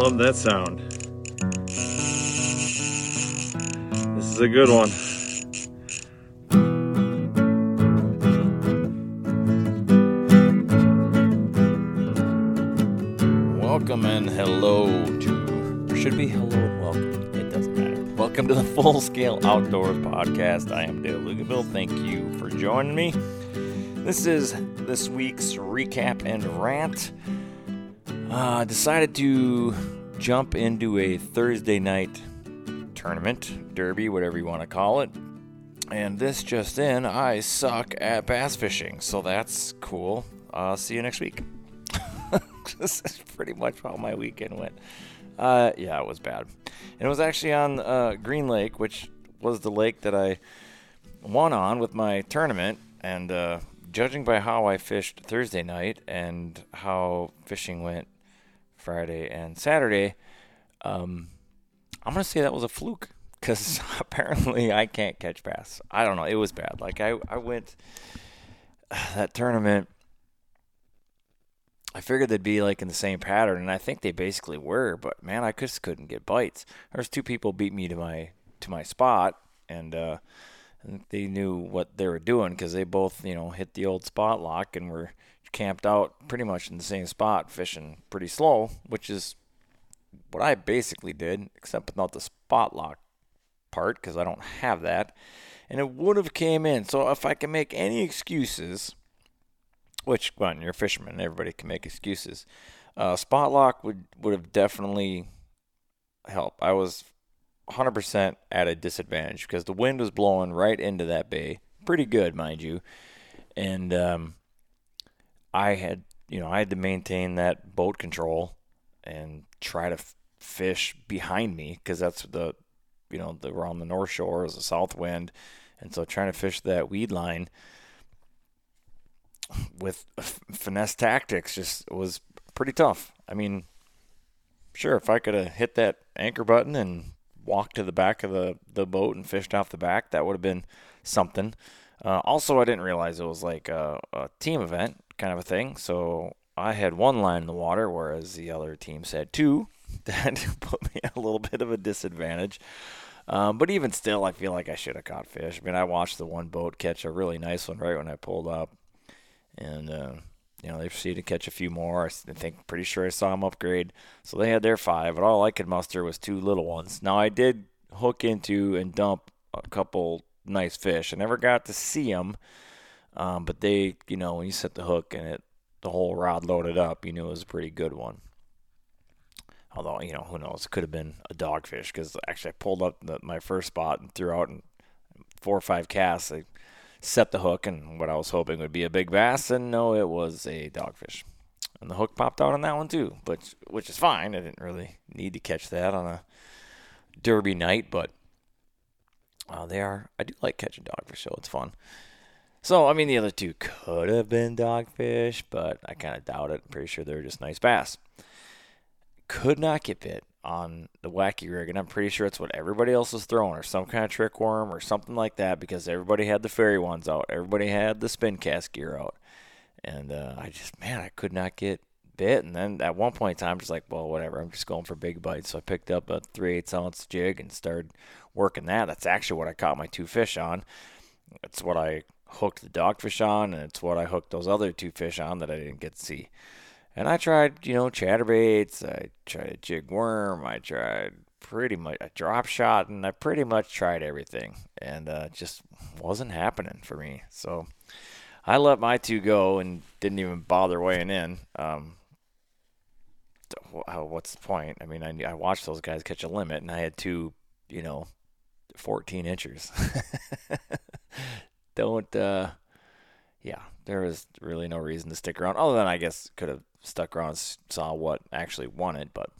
Love that sound. This is a good one. Welcome and hello to, or should be hello and welcome. It doesn't matter. Welcome to the Full Scale Outdoors Podcast. I am Dale Lugaville. Thank you for joining me. This is this week's recap and rant. Uh, decided to jump into a Thursday night tournament, derby, whatever you want to call it. And this just in, I suck at bass fishing, so that's cool. Uh, see you next week. this is pretty much how my weekend went. Uh, yeah, it was bad. And it was actually on uh, Green Lake, which was the lake that I won on with my tournament. And uh, judging by how I fished Thursday night and how fishing went Friday and Saturday, um, I'm gonna say that was a fluke because apparently I can't catch bass. I don't know. It was bad. Like I, I went that tournament. I figured they'd be like in the same pattern, and I think they basically were. But man, I just couldn't get bites. There's two people beat me to my to my spot, and uh, they knew what they were doing because they both, you know, hit the old spot lock and were camped out pretty much in the same spot, fishing pretty slow, which is what I basically did, except without the spot lock part because I don't have that. And it would have came in. So if I can make any excuses, which when you're a fisherman, everybody can make excuses. Uh, spot lock would would have definitely helped. I was 100% at a disadvantage because the wind was blowing right into that bay, pretty good, mind you, and um, I had you know I had to maintain that boat control and try to f- fish behind me because that's the you know the we're on the north shore is a south wind, and so trying to fish that weed line with f- finesse tactics just was pretty tough. I mean, sure, if I could have hit that anchor button and walked to the back of the, the boat and fished off the back, that would have been something. Uh, also, I didn't realize it was like a, a, team event kind of a thing. So I had one line in the water, whereas the other team said two. That put me at a little bit of a disadvantage. Um, but even still, I feel like I should have caught fish. I mean, I watched the one boat catch a really nice one right when I pulled up, and uh, you know they proceeded to catch a few more. I think pretty sure I saw them upgrade. So they had their five, but all I could muster was two little ones. Now I did hook into and dump a couple nice fish. I never got to see them, um, but they, you know, when you set the hook and it, the whole rod loaded up, you knew it was a pretty good one. Although you know who knows, it could have been a dogfish because actually I pulled up the, my first spot and threw out in four or five casts. I set the hook and what I was hoping would be a big bass, and no, it was a dogfish. And the hook popped out on that one too, but which is fine. I didn't really need to catch that on a derby night, but uh, they are. I do like catching dogfish, so it's fun. So I mean, the other two could have been dogfish, but I kind of doubt it. I'm pretty sure they're just nice bass. Could not get bit on the wacky rig, and I'm pretty sure it's what everybody else was throwing, or some kind of trick worm, or something like that, because everybody had the fairy ones out, everybody had the spin cast gear out, and uh, I just, man, I could not get bit. And then at one point in time, I'm just like, well, whatever, I'm just going for big bites. So I picked up a 3 8 ounce jig and started working that. That's actually what I caught my two fish on. That's what I hooked the dogfish on, and it's what I hooked those other two fish on that I didn't get to see. And I tried, you know, chatterbaits. I tried a jig worm. I tried pretty much a drop shot, and I pretty much tried everything, and uh, just wasn't happening for me. So I let my two go and didn't even bother weighing in. Um, what's the point? I mean, I, I watched those guys catch a limit, and I had two, you know, 14 inches. Don't, uh, yeah, there was really no reason to stick around. Other than I guess could have stuck around, saw what actually won it, but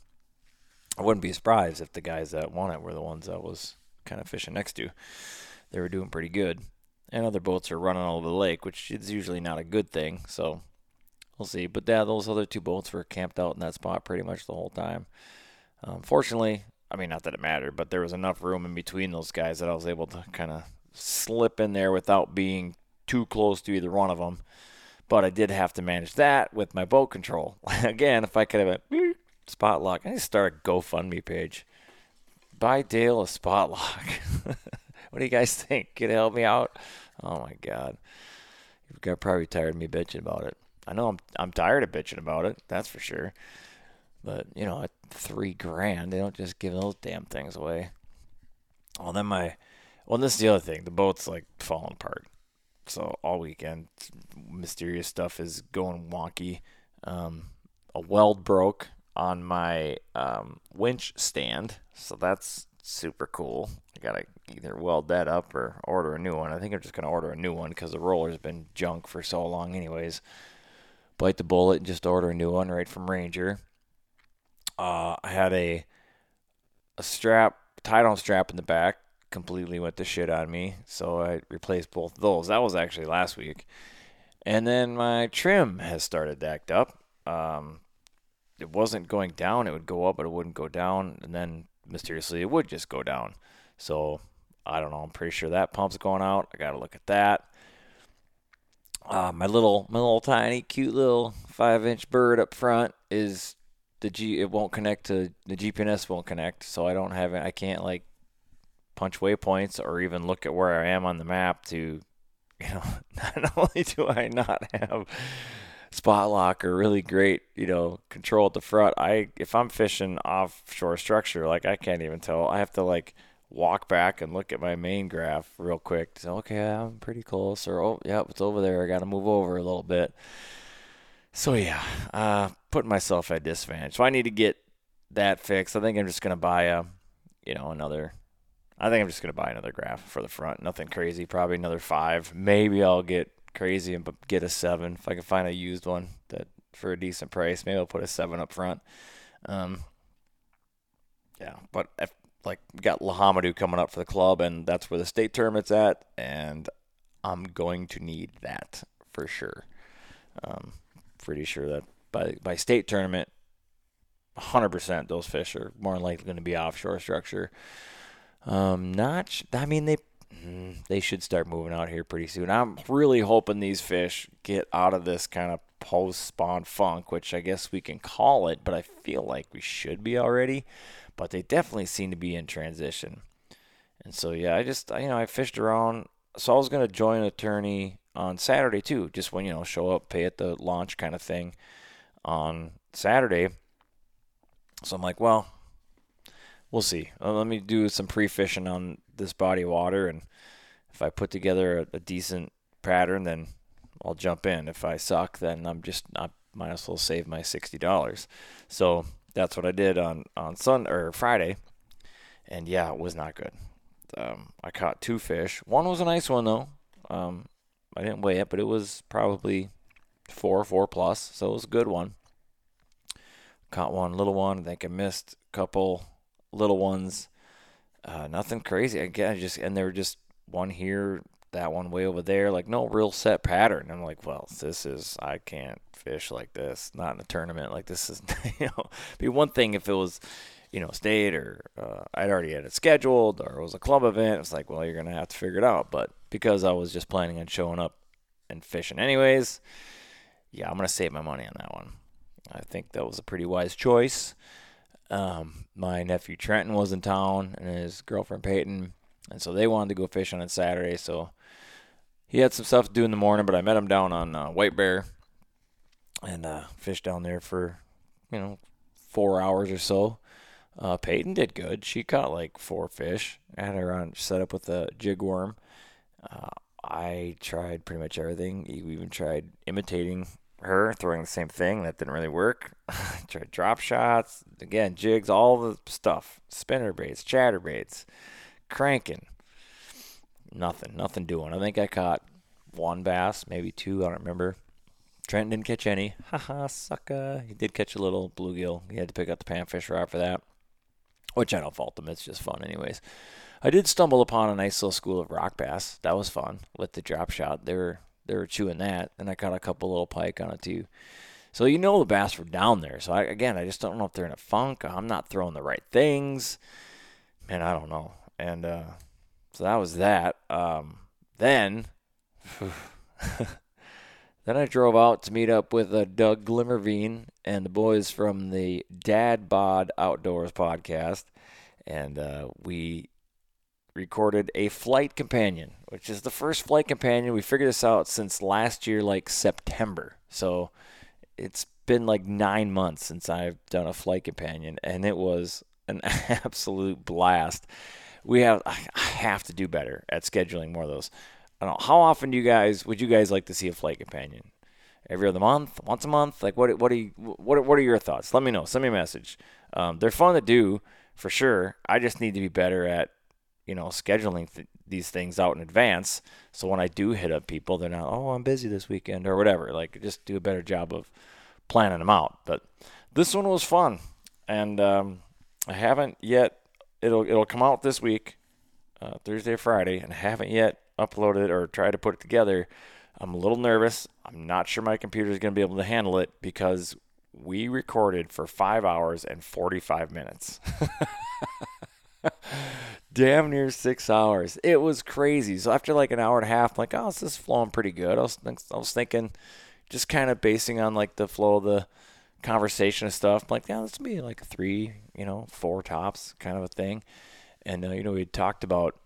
I wouldn't be surprised if the guys that won it were the ones that was kind of fishing next to. They were doing pretty good, and other boats are running all over the lake, which is usually not a good thing. So we'll see. But yeah, those other two boats were camped out in that spot pretty much the whole time. Um, fortunately, I mean, not that it mattered, but there was enough room in between those guys that I was able to kind of slip in there without being too close to either one of them. But I did have to manage that with my boat control. Again, if I could have a spot lock, I need to start a GoFundMe page. Buy Dale a spot lock. what do you guys think? Can you help me out? Oh my God. You've got probably tired of me bitching about it. I know I'm I'm tired of bitching about it, that's for sure. But, you know, at three grand, they don't just give those damn things away. Well then my well this is the other thing. The boat's like falling apart. So all weekend, mysterious stuff is going wonky. Um, a weld broke on my um, winch stand, so that's super cool. I gotta either weld that up or order a new one. I think I'm just gonna order a new one because the roller's been junk for so long, anyways. Bite the bullet and just order a new one right from Ranger. Uh, I had a a strap, tie down strap in the back completely went to shit on me. So I replaced both those. That was actually last week. And then my trim has started to act up. Um, it wasn't going down. It would go up, but it wouldn't go down. And then mysteriously, it would just go down. So I don't know. I'm pretty sure that pump's going out. I got to look at that. Uh, my little, my little tiny, cute little five-inch bird up front is the G. It won't connect to the GPS. Won't connect, so I don't have it. I can't like punch waypoints or even look at where I am on the map to, you know, not only do I not have spot lock or really great, you know, control at the front, I if I'm fishing offshore structure, like I can't even tell. I have to like walk back and look at my main graph real quick. So okay, I'm pretty close, or oh, yep, it's over there. I got to move over a little bit. So yeah, uh, putting myself at disadvantage. So I need to get that fixed. I think I'm just gonna buy a, you know, another I think I'm just gonna buy another graph for the front. Nothing crazy. Probably another five. Maybe I'll get crazy and get a seven if I can find a used one that for a decent price. Maybe I'll put a seven up front. Um, yeah, but if, like we got Lahamadu coming up for the club, and that's where the state tournament's at, and I'm going to need that for sure. Um, pretty sure that by by state tournament, 100% those fish are more likely going to be offshore structure. Um, not. I mean, they mm, they should start moving out here pretty soon. I'm really hoping these fish get out of this kind of post spawn funk, which I guess we can call it, but I feel like we should be already. But they definitely seem to be in transition. And so yeah, I just you know I fished around. So I was gonna join a tourney on Saturday too, just when you know show up, pay at the launch kind of thing on Saturday. So I'm like, well, we'll see. Uh, let me do some pre fishing on this body of water, and if I put together a, a, decent pattern, then I'll jump in. If I suck, then I'm just I might as well save my sixty dollars. So that's what I did on on Sun or Friday, and yeah, it was not good. Um, I caught two fish. One was a nice one though. Um, I didn't weigh it, but it was probably four, four plus, so it was a good one. Caught one little one. I think I missed a couple little ones. Uh, nothing crazy. Again, just and they were just one here, that one way over there. Like no real set pattern. I'm like, well, this is I can't fish like this. Not in a tournament. Like this is you know, be one thing if it was, you know, state or uh, I'd already had it scheduled or it was a club event. It's like, well, you're gonna have to figure it out. But because I was just planning on showing up and fishing anyways, yeah, I'm gonna save my money on that one. I think that was a pretty wise choice. Um, my nephew Trenton was in town and his girlfriend Peyton, and so they wanted to go fishing on Saturday. So he had some stuff to do in the morning, but I met him down on uh, White Bear and uh, fished down there for you know four hours or so. Uh, Peyton did good. She caught like four fish. I had her on set up with a jig worm. Uh, I tried pretty much everything. We even tried imitating her throwing the same thing. That didn't really work. Tried drop shots, again, jigs, all the stuff. Spinner baits, chatter baits, cranking. Nothing, nothing doing. I think I caught one bass, maybe two, I don't remember. Trent didn't catch any. Haha, sucker. He did catch a little bluegill. He had to pick up the panfish rod for that, which I don't fault him. It's just fun, anyways. I did stumble upon a nice little school of rock bass. That was fun with the drop shot. They were they were chewing that, and I caught a couple little pike on it too. So you know the bass were down there. So I, again, I just don't know if they're in a funk. I'm not throwing the right things. Man, I don't know. And uh, so that was that. Um, then, then I drove out to meet up with uh, Doug Glimmerveen and the boys from the Dad Bod Outdoors podcast, and uh, we recorded a flight companion, which is the first flight companion. We figured this out since last year, like September. So it's been like nine months since I've done a flight companion, and it was an absolute blast. We have I have to do better at scheduling more of those. I don't know how often do you guys would you guys like to see a flight companion? Every other month, once a month? Like what? What are you? What? What are your thoughts? Let me know. Send me a message. Um, they're fun to do for sure. I just need to be better at you know, scheduling th- these things out in advance. So when I do hit up people, they're not, oh, I'm busy this weekend or whatever. Like, just do a better job of planning them out. But this one was fun, and um, I haven't yet. It'll it'll come out this week, uh, Thursday, Friday, and I haven't yet uploaded or tried to put it together. I'm a little nervous. I'm not sure my computer is going to be able to handle it because we recorded for five hours and 45 minutes. damn near six hours. It was crazy. So after like an hour and a half, I'm like, oh, this is flowing pretty good. I was, I was thinking, just kind of basing on like the flow of the conversation and stuff. I'm like, yeah, this would be like three, you know, four tops kind of a thing. And uh, you know, we talked about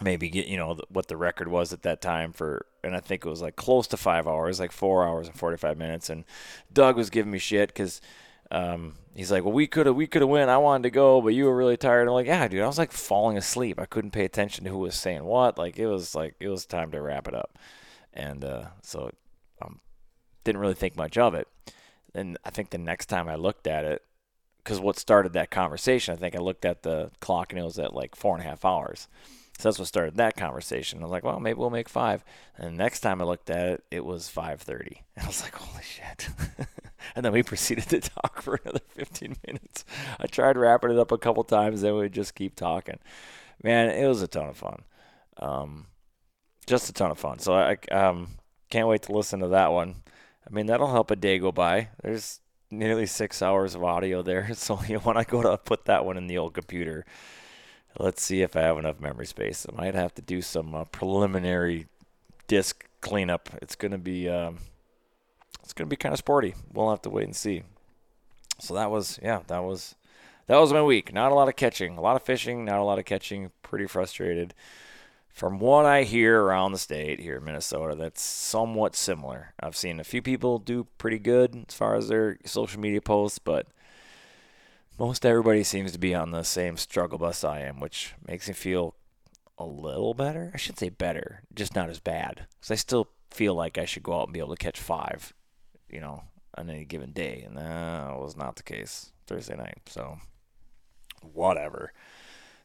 maybe get you know what the record was at that time for and i think it was like close to five hours like four hours and 45 minutes and doug was giving me shit because um, he's like, well, we could have, we could have went. I wanted to go, but you were really tired. I'm like, yeah, dude. I was like falling asleep. I couldn't pay attention to who was saying what. Like it was like it was time to wrap it up, and uh, so um, didn't really think much of it. And I think the next time I looked at it, because what started that conversation, I think I looked at the clock and it was at like four and a half hours. So that's what started that conversation. I was like, well, maybe we'll make five. And the next time I looked at it, it was 5:30. And I was like, holy shit. and then we proceeded to talk for another 15 minutes. I tried wrapping it up a couple times, then we'd just keep talking. Man, it was a ton of fun. Um, just a ton of fun. So I um, can't wait to listen to that one. I mean, that'll help a day go by. There's nearly six hours of audio there. So when I go to put that one in the old computer, Let's see if I have enough memory space. I might have to do some uh, preliminary disk cleanup. It's gonna be um, it's gonna be kind of sporty. We'll have to wait and see. So that was yeah, that was that was my week. Not a lot of catching, a lot of fishing, not a lot of catching. Pretty frustrated. From what I hear around the state here in Minnesota, that's somewhat similar. I've seen a few people do pretty good as far as their social media posts, but most everybody seems to be on the same struggle bus I am, which makes me feel a little better. I should say better, just not as bad. Because I still feel like I should go out and be able to catch five. You know, on any given day, and that was not the case Thursday night. So whatever.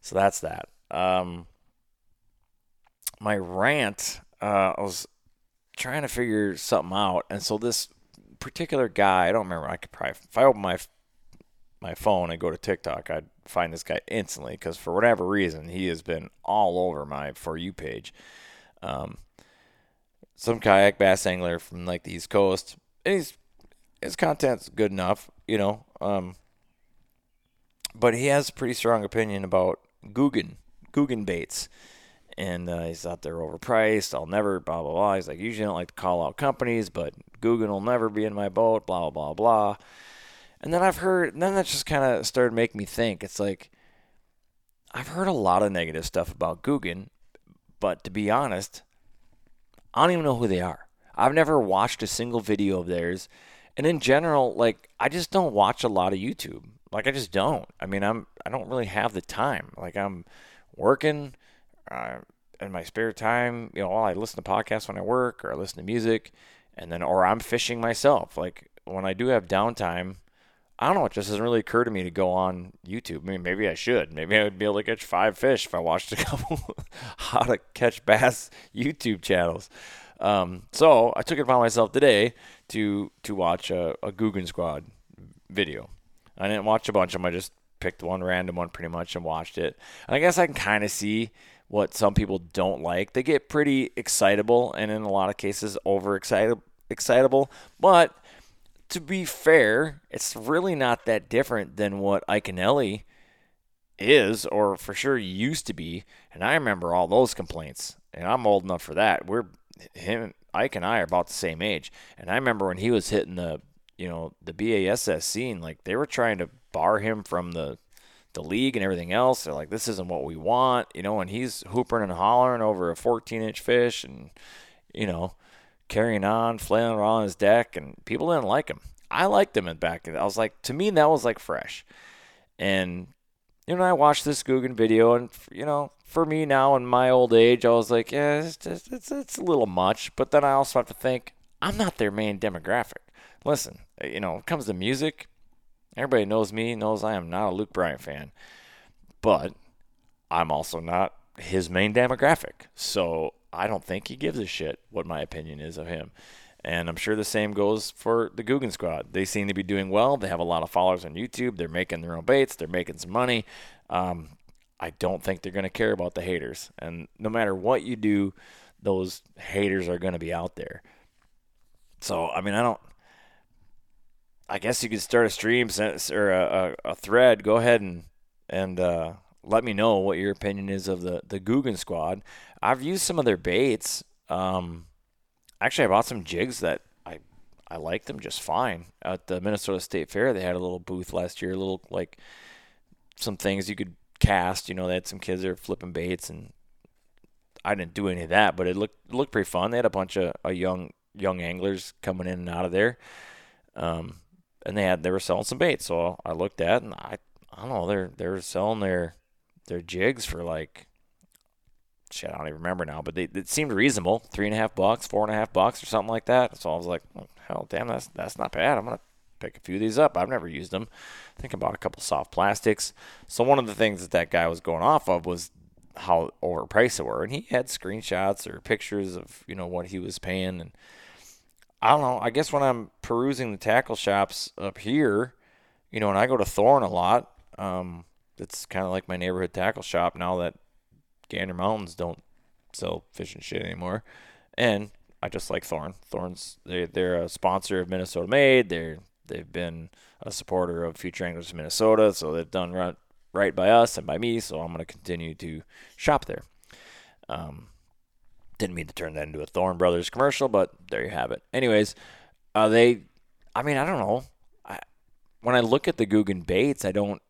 So that's that. Um, my rant, uh, I was trying to figure something out, and so this particular guy, I don't remember. I could probably if I open my my phone and go to TikTok, I'd find this guy instantly because for whatever reason he has been all over my for you page. Um, some kayak bass angler from like the East Coast, and he's his content's good enough, you know. Um, but he has a pretty strong opinion about Googan, Googan baits. And uh, he's out there overpriced. I'll never, blah, blah, blah. He's like, usually I don't like to call out companies, but Googan will never be in my boat, blah, blah, blah. And then I've heard, then that just kind of started making me think. It's like, I've heard a lot of negative stuff about Googan, but to be honest, I don't even know who they are. I've never watched a single video of theirs. And in general, like, I just don't watch a lot of YouTube. Like I just don't. I mean, I'm I don't really have the time. Like I'm working uh, in my spare time. You know, I listen to podcasts when I work, or I listen to music, and then or I'm fishing myself. Like when I do have downtime, I don't know. It just doesn't really occur to me to go on YouTube. I mean, maybe I should. Maybe I would be able to catch five fish if I watched a couple how to catch bass YouTube channels. Um, so I took it upon myself today to to watch a, a Googan Squad video. I didn't watch a bunch of them. I just picked one random one pretty much and watched it. And I guess I can kind of see what some people don't like. They get pretty excitable and in a lot of cases over excitable. But to be fair, it's really not that different than what Iaconelli is or for sure used to be. And I remember all those complaints. And I'm old enough for that. We're him Ike and I are about the same age. And I remember when he was hitting the you know the BASS scene, like they were trying to bar him from the the league and everything else. They're like, this isn't what we want, you know. And he's hooping and hollering over a 14 inch fish, and you know, carrying on, flailing around his deck, and people didn't like him. I liked him in back. I was like, to me, that was like fresh. And you know, I watched this Googan video, and you know, for me now in my old age, I was like, yeah, it's just, it's it's a little much. But then I also have to think, I'm not their main demographic listen, uh, you know, it comes to music, everybody knows me, knows I am not a Luke Bryan fan. But I'm also not his main demographic. So I don't think he gives a shit what my opinion is of him. And I'm sure the same goes for the Googan Squad. They seem to be doing well. They have a lot of followers on YouTube. They're making their own baits. They're making some money. Um, I don't think they're going to care about the haters. And no matter what you do, those haters are going to be out there. So, I mean, I don't. I guess you could start a stream or a, a, a thread. Go ahead and and uh, let me know what your opinion is of the the Googan Squad. I've used some of their baits. Um, actually, I bought some jigs that I I like them just fine at the Minnesota State Fair. They had a little booth last year, a little like some things you could cast. You know, they had some kids there flipping baits, and I didn't do any of that, but it looked looked pretty fun. They had a bunch of a young young anglers coming in and out of there. Um, and they had they were selling some baits. So I looked at and I I don't know they're they're selling their their jigs for like shit I don't even remember now, but they it seemed reasonable three and a half bucks, four and a half bucks or something like that. So I was like, oh, hell damn that's that's not bad. I'm gonna pick a few of these up. I've never used them. I think about a couple soft plastics. So one of the things that that guy was going off of was how overpriced they were, and he had screenshots or pictures of you know what he was paying and I don't know. I guess when I'm perusing the tackle shops up here, you know, and I go to Thorne a lot, um, it's kind of like my neighborhood tackle shop now that Gander Mountains don't sell fishing shit anymore. And I just like Thorne. Thorne's they they're a sponsor of Minnesota Made. They're they've been a supporter of Future Anglers of Minnesota, so they've done right, right by us and by me. So I'm going to continue to shop there. Um, didn't mean to turn that into a Thorne Brothers commercial, but there you have it. Anyways, uh, they, I mean, I don't know. I, when I look at the Googan baits, I don't,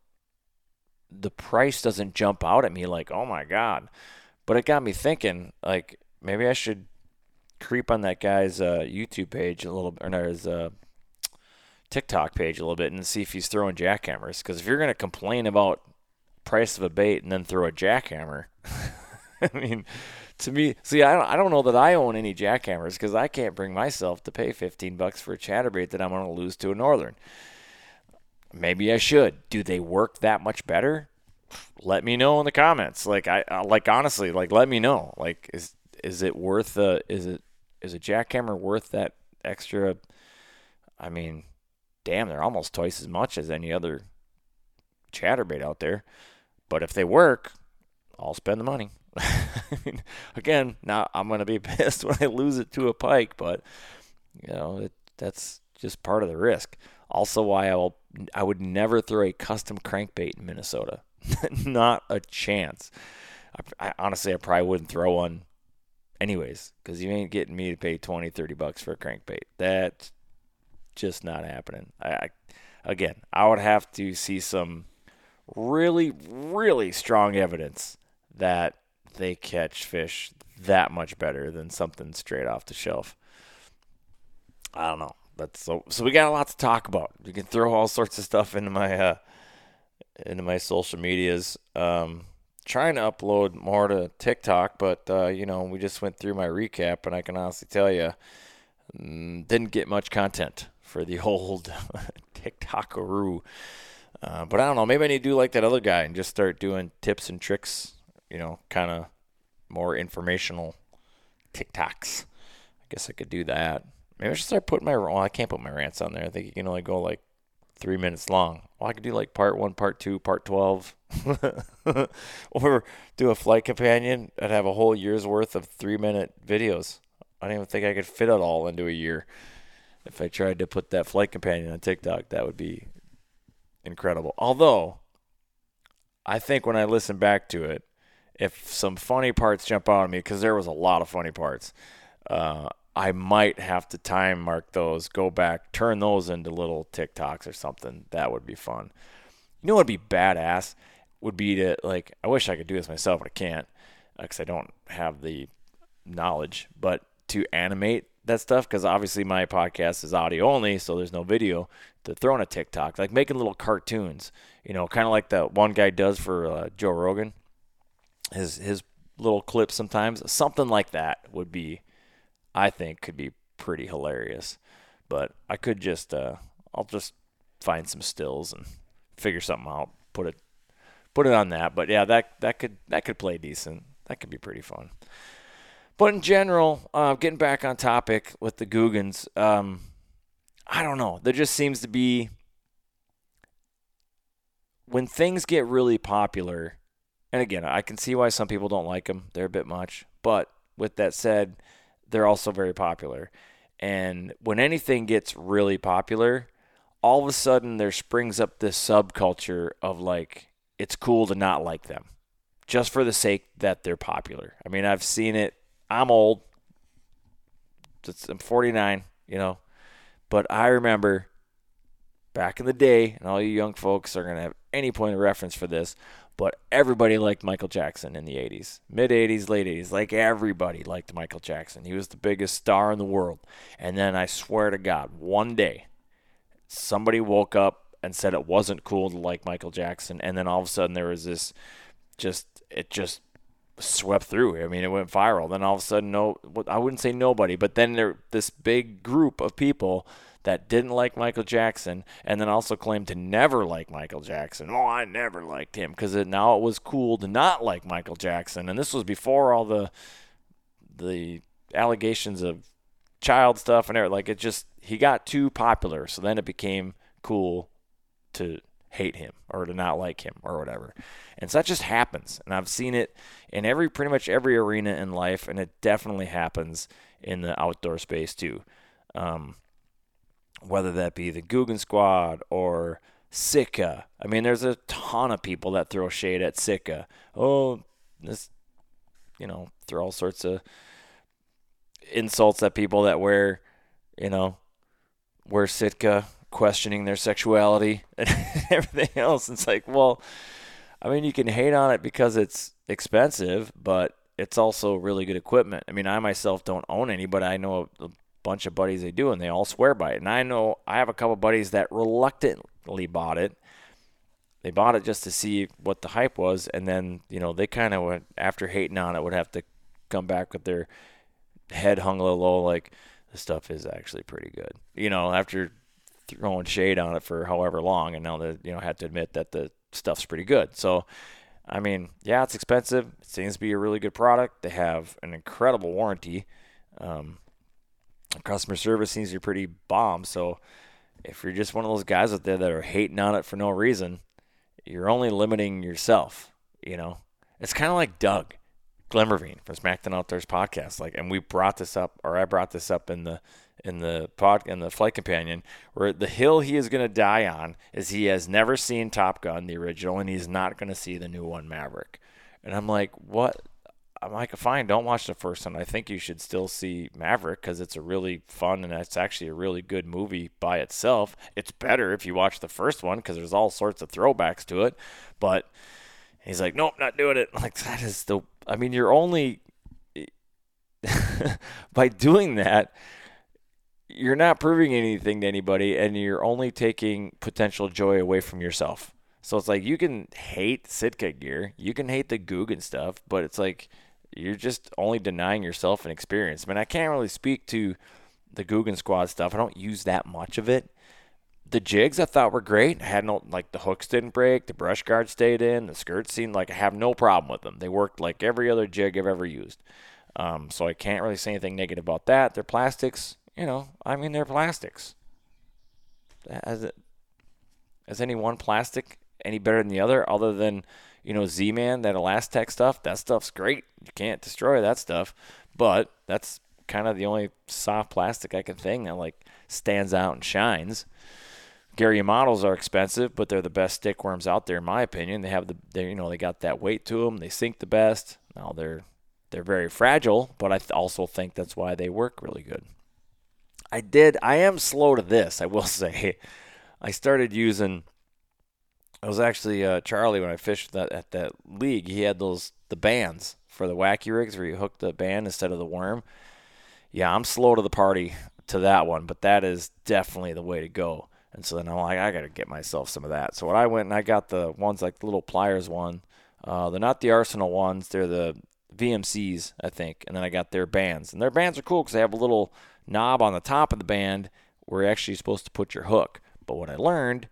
the price doesn't jump out at me like, oh my God. But it got me thinking, like, maybe I should creep on that guy's uh, YouTube page a little, or no, his uh, TikTok page a little bit and see if he's throwing jackhammers. Because if you're going to complain about price of a bait and then throw a jackhammer, I mean, to me, see, I don't, I don't know that I own any jackhammers because I can't bring myself to pay 15 bucks for a chatterbait that I'm going to lose to a northern. Maybe I should. Do they work that much better? Let me know in the comments. Like I uh, like honestly, like let me know. Like is is it worth the is it is a jackhammer worth that extra I mean, damn, they're almost twice as much as any other chatterbait out there. But if they work, I'll spend the money. Again, now I'm going to be pissed when I lose it to a pike, but you know it, that's just part of the risk. Also, why I will I would never throw a custom crankbait in Minnesota. Not a chance. I, I, honestly, I probably wouldn't throw one anyways because you ain't getting me to pay 20, 30 bucks for a crankbait. That's just not happening. I, I again, I would have to see some really, really strong evidence that they catch fish that much better than something straight off the shelf. I don't know. That's so so we got a lot to talk about. You can throw all sorts of stuff into my uh into my social medias. Um trying to upload more to TikTok, but uh, you know, we just went through my recap and I can honestly tell you mm, didn't get much content for the old TikTokaroo. Uh, but I don't know. Maybe I need to do like that other guy and just start doing tips and tricks. You know, kind of more informational TikToks. I guess I could do that. Maybe I should start putting my. Well, I can't put my rants on there. I think you can only go like three minutes long. Well, I could do like part one, part two, part twelve, or do a flight companion and have a whole year's worth of three minute videos. I don't even think I could fit it all into a year. If I tried to put that flight companion on TikTok, that would be incredible. Although, I think when I listen back to it, if some funny parts jump out at me, because there was a lot of funny parts, uh, I might have to time mark those, go back, turn those into little TikToks or something. That would be fun. You know what would be badass? Would be to, like, I wish I could do this myself, but I can't because uh, I don't have the knowledge, but to animate that stuff because obviously my podcast is audio only, so there's no video. To throw on a TikTok, like making little cartoons, you know, kind of like that one guy does for uh, Joe Rogan. His his little clips sometimes, something like that would be, I think, could be pretty hilarious. But I could just, uh, I'll just find some stills and figure something out, put it, put it on that. But yeah, that that could that could play decent. That could be pretty fun. But in general, uh, getting back on topic with the Googans, um, I don't know. There just seems to be when things get really popular. And again, I can see why some people don't like them. They're a bit much. But with that said, they're also very popular. And when anything gets really popular, all of a sudden there springs up this subculture of like it's cool to not like them just for the sake that they're popular. I mean, I've seen it I'm old. I'm 49, you know, but I remember back in the day, and all you young folks are going to have any point of reference for this, but everybody liked Michael Jackson in the 80s, mid 80s, late 80s. Like everybody liked Michael Jackson. He was the biggest star in the world. And then I swear to God, one day, somebody woke up and said it wasn't cool to like Michael Jackson. And then all of a sudden, there was this just, it just swept through. I mean, it went viral. Then all of a sudden, no, I wouldn't say nobody, but then there this big group of people that didn't like Michael Jackson, and then also claimed to never like Michael Jackson. Oh, I never liked him because now it was cool to not like Michael Jackson, and this was before all the the allegations of child stuff and everything. Like it just he got too popular, so then it became cool to hate him or to not like him or whatever. And so that just happens. And I've seen it in every pretty much every arena in life, and it definitely happens in the outdoor space too. Um, whether that be the Googan Squad or Sitka. I mean, there's a ton of people that throw shade at Sitka. Oh, this, you know, throw all sorts of insults at people that wear, you know, wear Sitka questioning their sexuality and everything else. It's like, well, I mean, you can hate on it because it's expensive, but it's also really good equipment. I mean, I myself don't own any, but I know a, bunch of buddies they do, and they all swear by it. And I know I have a couple buddies that reluctantly bought it. They bought it just to see what the hype was, and then you know they kind of went after hating on it would have to come back with their head hung a little low, like the stuff is actually pretty good. You know, after throwing shade on it for however long, and now they you know had to admit that the stuff's pretty good. So, I mean, yeah, it's expensive. It seems to be a really good product. They have an incredible warranty. Um, customer service seems to be pretty bomb. So, if you're just one of those guys out there that are hating on it for no reason, you're only limiting yourself. You know, it's kind of like Doug Glimmervine from SmackDown Outdoors podcast. Like, and we brought this up, or I brought this up in the in the pod in the flight companion, where the hill he is going to die on is he has never seen Top Gun the original, and he's not going to see the new one Maverick. And I'm like, what? I'm like, fine, don't watch the first one. I think you should still see Maverick because it's a really fun and it's actually a really good movie by itself. It's better if you watch the first one because there's all sorts of throwbacks to it. But he's like, nope, not doing it. I'm like that is the. I mean, you're only by doing that, you're not proving anything to anybody, and you're only taking potential joy away from yourself. So it's like you can hate Sitka gear, you can hate the Googan stuff, but it's like you're just only denying yourself an experience. I mean, I can't really speak to the Googan Squad stuff. I don't use that much of it. The jigs I thought were great. I had no like the hooks didn't break, the brush guard stayed in, the skirts seemed like I have no problem with them. They worked like every other jig I've ever used. Um, so I can't really say anything negative about that. They're plastics, you know. I mean, they're plastics. As it, is any one plastic any better than the other, other than you know, Z Man, that ElaZtech stuff, that stuff's great. You can't destroy that stuff. But that's kind of the only soft plastic I can think that like stands out and shines. Gary Yamamotos are expensive, but they're the best stick worms out there in my opinion. They have the they you know they got that weight to them. They sink the best. Now they're they're very fragile, but I also think that's why they work really good. I did I am slow to this, I will say. I started using it was actually uh, Charlie when I fished that at that league. He had those the bands for the wacky rigs where you hook the band instead of the worm. Yeah, I'm slow to the party to that one, but that is definitely the way to go. And so then I'm like, I got to get myself some of that. So when I went and I got the ones like the little pliers one, uh, they're not the Arsenal ones, they're the VMCs, I think. And then I got their bands, and their bands are cool because they have a little knob on the top of the band where you're actually supposed to put your hook. But what I learned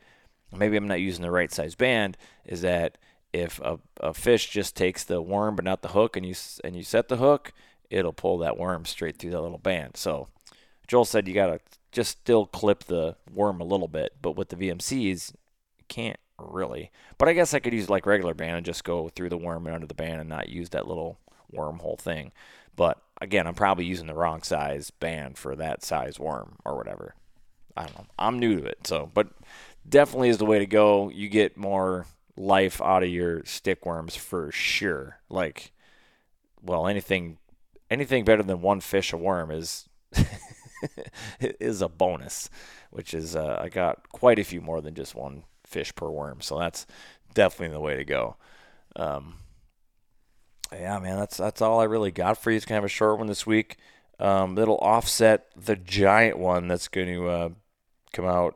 maybe I'm not using the right size band, is that if a, a fish just takes the worm but not the hook, and you and you set the hook, it'll pull that worm straight through that little band. So Joel said you gotta just still clip the worm a little bit, but with the VMCs, you can't really. But I guess I could use like regular band and just go through the worm and under the band and not use that little wormhole thing. But again, I'm probably using the wrong size band for that size worm or whatever. I don't know. I'm new to it, so but definitely is the way to go. You get more life out of your stick worms for sure. Like, well, anything anything better than one fish a worm is is a bonus, which is uh, I got quite a few more than just one fish per worm, so that's definitely the way to go. Um, yeah, man, that's that's all I really got for you. It's gonna have a short one this week. Um, it'll offset the giant one that's going to uh, come out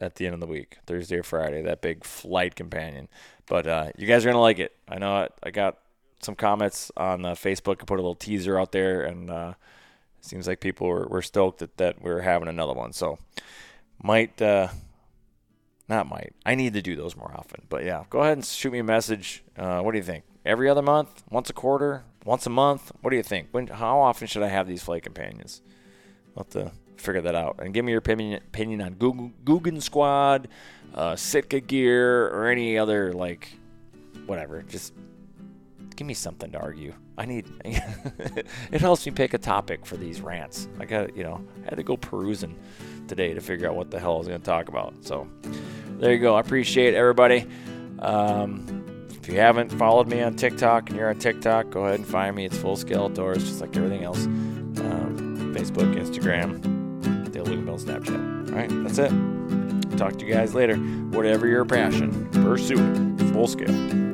at the end of the week, Thursday or Friday, that big flight companion. But uh, you guys are gonna like it. I know I, I got some comments on uh, Facebook. I put a little teaser out there, and uh, it seems like people were, were stoked that, that we're having another one. So might uh, not might. I need to do those more often. But yeah, go ahead and shoot me a message. Uh, what do you think? Every other month? Once a quarter? Once a month? What do you think? When? How often should I have these flight companions? I'll have to figure that out. And give me your opinion, opinion on Google, Googan Squad, uh, Sitka gear, or any other, like, whatever. Just give me something to argue. I need, it helps me pick a topic for these rants. I got, you know, I had to go perusing today to figure out what the hell I was going to talk about. So there you go. I appreciate everybody. Um, you haven't followed me on TikTok and you're on TikTok, go ahead and find me. It's Full Scale Outdoors, just like everything else. Um, Facebook, Instagram, Dale Luganville, Snapchat. All right, that's it. Talk to you guys later. Whatever your passion, pursue it full scale.